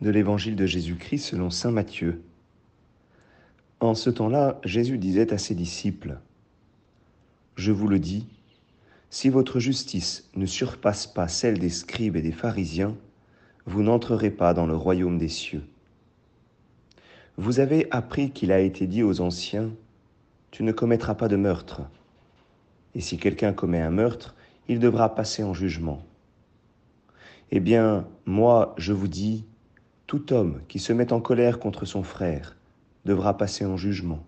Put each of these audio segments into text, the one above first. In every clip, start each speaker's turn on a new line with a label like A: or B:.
A: de l'évangile de Jésus-Christ selon Saint Matthieu. En ce temps-là, Jésus disait à ses disciples, Je vous le dis, si votre justice ne surpasse pas celle des scribes et des pharisiens, vous n'entrerez pas dans le royaume des cieux. Vous avez appris qu'il a été dit aux anciens, Tu ne commettras pas de meurtre. Et si quelqu'un commet un meurtre, il devra passer en jugement. Eh bien, moi, je vous dis, tout homme qui se met en colère contre son frère devra passer en jugement.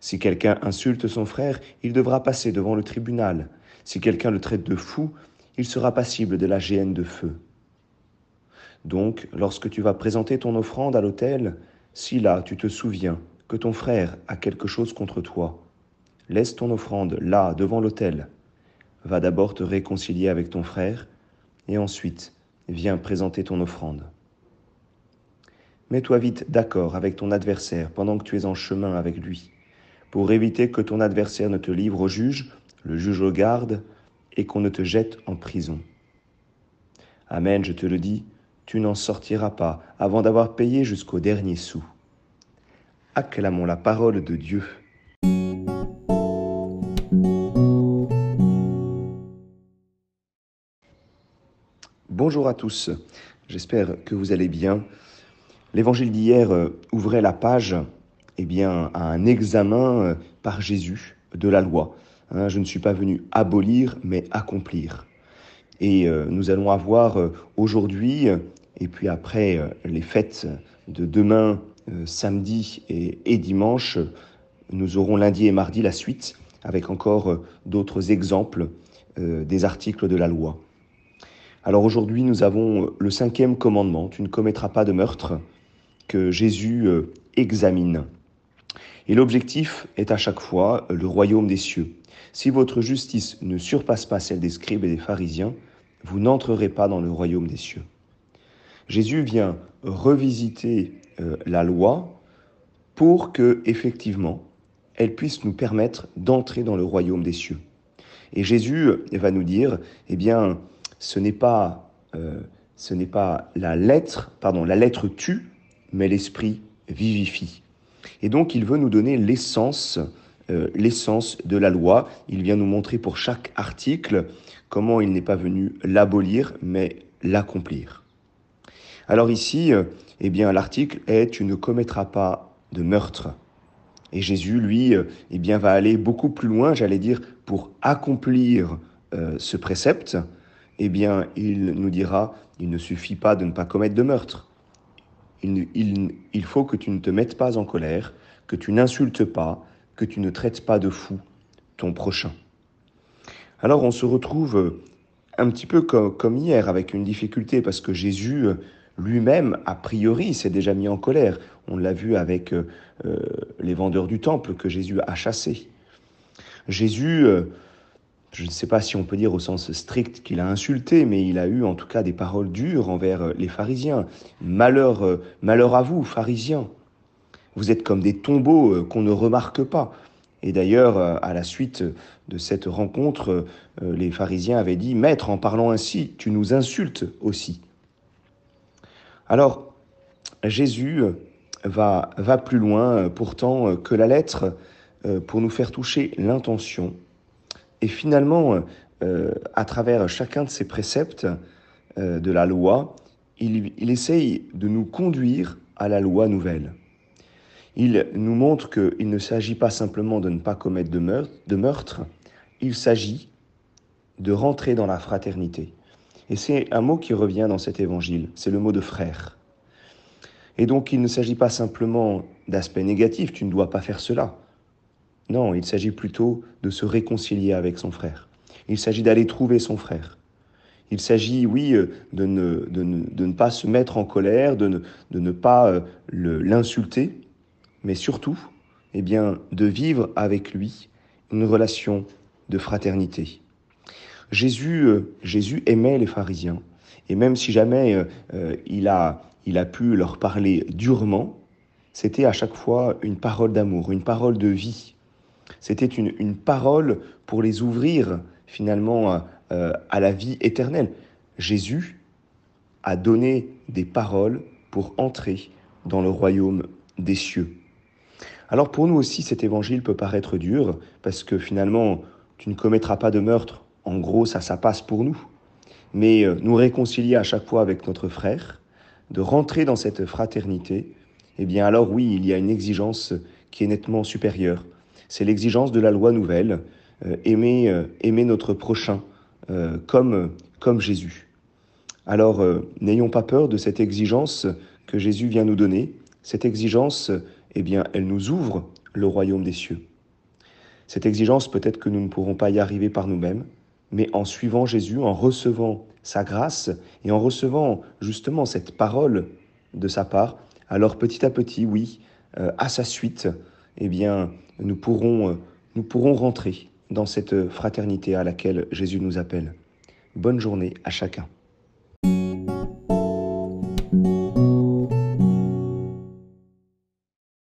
A: Si quelqu'un insulte son frère, il devra passer devant le tribunal. Si quelqu'un le traite de fou, il sera passible de la géhenne de feu. Donc, lorsque tu vas présenter ton offrande à l'autel, si là tu te souviens que ton frère a quelque chose contre toi, laisse ton offrande là, devant l'autel. Va d'abord te réconcilier avec ton frère, et ensuite viens présenter ton offrande. Mets-toi vite d'accord avec ton adversaire pendant que tu es en chemin avec lui, pour éviter que ton adversaire ne te livre au juge, le juge au garde, et qu'on ne te jette en prison. Amen, je te le dis, tu n'en sortiras pas avant d'avoir payé jusqu'au dernier sou. Acclamons la parole de Dieu. Bonjour à tous, j'espère que vous allez bien. L'évangile d'hier euh, ouvrait la page eh bien, à un examen euh, par Jésus de la loi. Hein, je ne suis pas venu abolir, mais accomplir. Et euh, nous allons avoir aujourd'hui, et puis après les fêtes de demain, samedi et, dimanche, nous aurons lundi et mardi la suite, avec encore d'autres exemples des articles de la loi. Alors aujourd'hui, nous avons le cinquième commandement, tu ne commettras pas de meurtre que Jésus euh, examine. Et l'objectif est à chaque fois le royaume des cieux. Si votre justice ne surpasse pas celle des scribes et des pharisiens, vous n'entrerez pas dans le royaume des cieux. Jésus vient revisiter euh, la loi pour que effectivement elle puisse nous permettre d'entrer dans le royaume des cieux. Et Jésus euh, va nous dire, eh bien, ce n'est pas, ce n'est pas la lettre, pardon, la lettre tue, mais l'esprit vivifie. Et donc il veut nous donner l'essence, euh, l'essence de la loi. Il vient nous montrer pour chaque article comment il n'est pas venu l'abolir, mais l'accomplir. Alors ici, euh, eh bien l'article est tu ne commettras pas de meurtre. Et Jésus, lui, euh, eh bien va aller beaucoup plus loin, j'allais dire, pour accomplir ce précepte. Eh bien, il nous dira, il ne suffit pas de ne pas commettre de meurtre il, faut que tu ne te mettes pas en colère, que tu n'insultes pas, que tu ne traites pas de fou ton prochain. Alors on se retrouve un petit peu comme, hier avec une difficulté parce que Jésus lui-même, a priori, s'est déjà mis en colère. On l'a vu avec euh, les vendeurs du temple que Jésus a chassés. Jésus euh, je ne sais pas si on peut dire au sens strict qu'il a insulté, mais il a eu en tout cas des paroles dures envers euh, les pharisiens. Malheur, euh, malheur à vous, pharisiens. Vous êtes comme des tombeaux euh, qu'on ne remarque pas. Et d'ailleurs, à la suite de cette rencontre, les pharisiens avaient dit, Maître, en parlant ainsi, tu nous insultes aussi. Alors, Jésus va, va plus loin pourtant que la lettre pour nous faire toucher l'intention et finalement, euh, à travers chacun de ces préceptes euh, de la loi, il, essaye de nous conduire à la loi nouvelle. Il nous montre qu'il ne s'agit pas simplement de ne pas commettre de meurtre, de meurtre il s'agit de rentrer dans la fraternité. Et c'est un mot qui revient dans cet évangile, c'est le mot de frère. Et donc il ne s'agit pas simplement d'aspect négatif, tu ne dois pas faire cela. Non, il s'agit plutôt de se réconcilier avec son frère. Il s'agit d'aller trouver son frère. Il s'agit, oui, euh, de ne, pas se mettre en colère, de ne, pas euh, l'insulter, mais surtout, eh bien, de vivre avec lui une relation de fraternité. Jésus, euh, aimait les pharisiens, et même si jamais il a pu leur parler durement, c'était à chaque fois une parole d'amour, une parole de vie, c'était une, parole pour les ouvrir finalement à la vie éternelle. Jésus a donné des paroles pour entrer dans le royaume des cieux. Alors pour nous aussi, cet évangile peut paraître dur, parce que finalement, tu ne commettras pas de meurtre. En gros, ça, ça passe pour nous. Mais euh, nous réconcilier à chaque fois avec notre frère, de rentrer dans cette fraternité, eh bien alors oui, il y a une exigence qui est nettement supérieure. C'est l'exigence de la loi nouvelle, euh, aimer, euh, aimer notre prochain comme, comme Jésus. Alors n'ayons pas peur de cette exigence que Jésus vient nous donner. Cette exigence, eh bien, elle nous ouvre le royaume des cieux. Cette exigence, peut-être que nous ne pourrons pas y arriver par nous-mêmes, mais en suivant Jésus, en recevant sa grâce et en recevant justement cette parole de sa part, alors petit à petit, oui, euh, à sa suite, eh bien, nous pourrons, euh, nous pourrons rentrer dans cette fraternité à laquelle Jésus nous appelle. Bonne journée à chacun.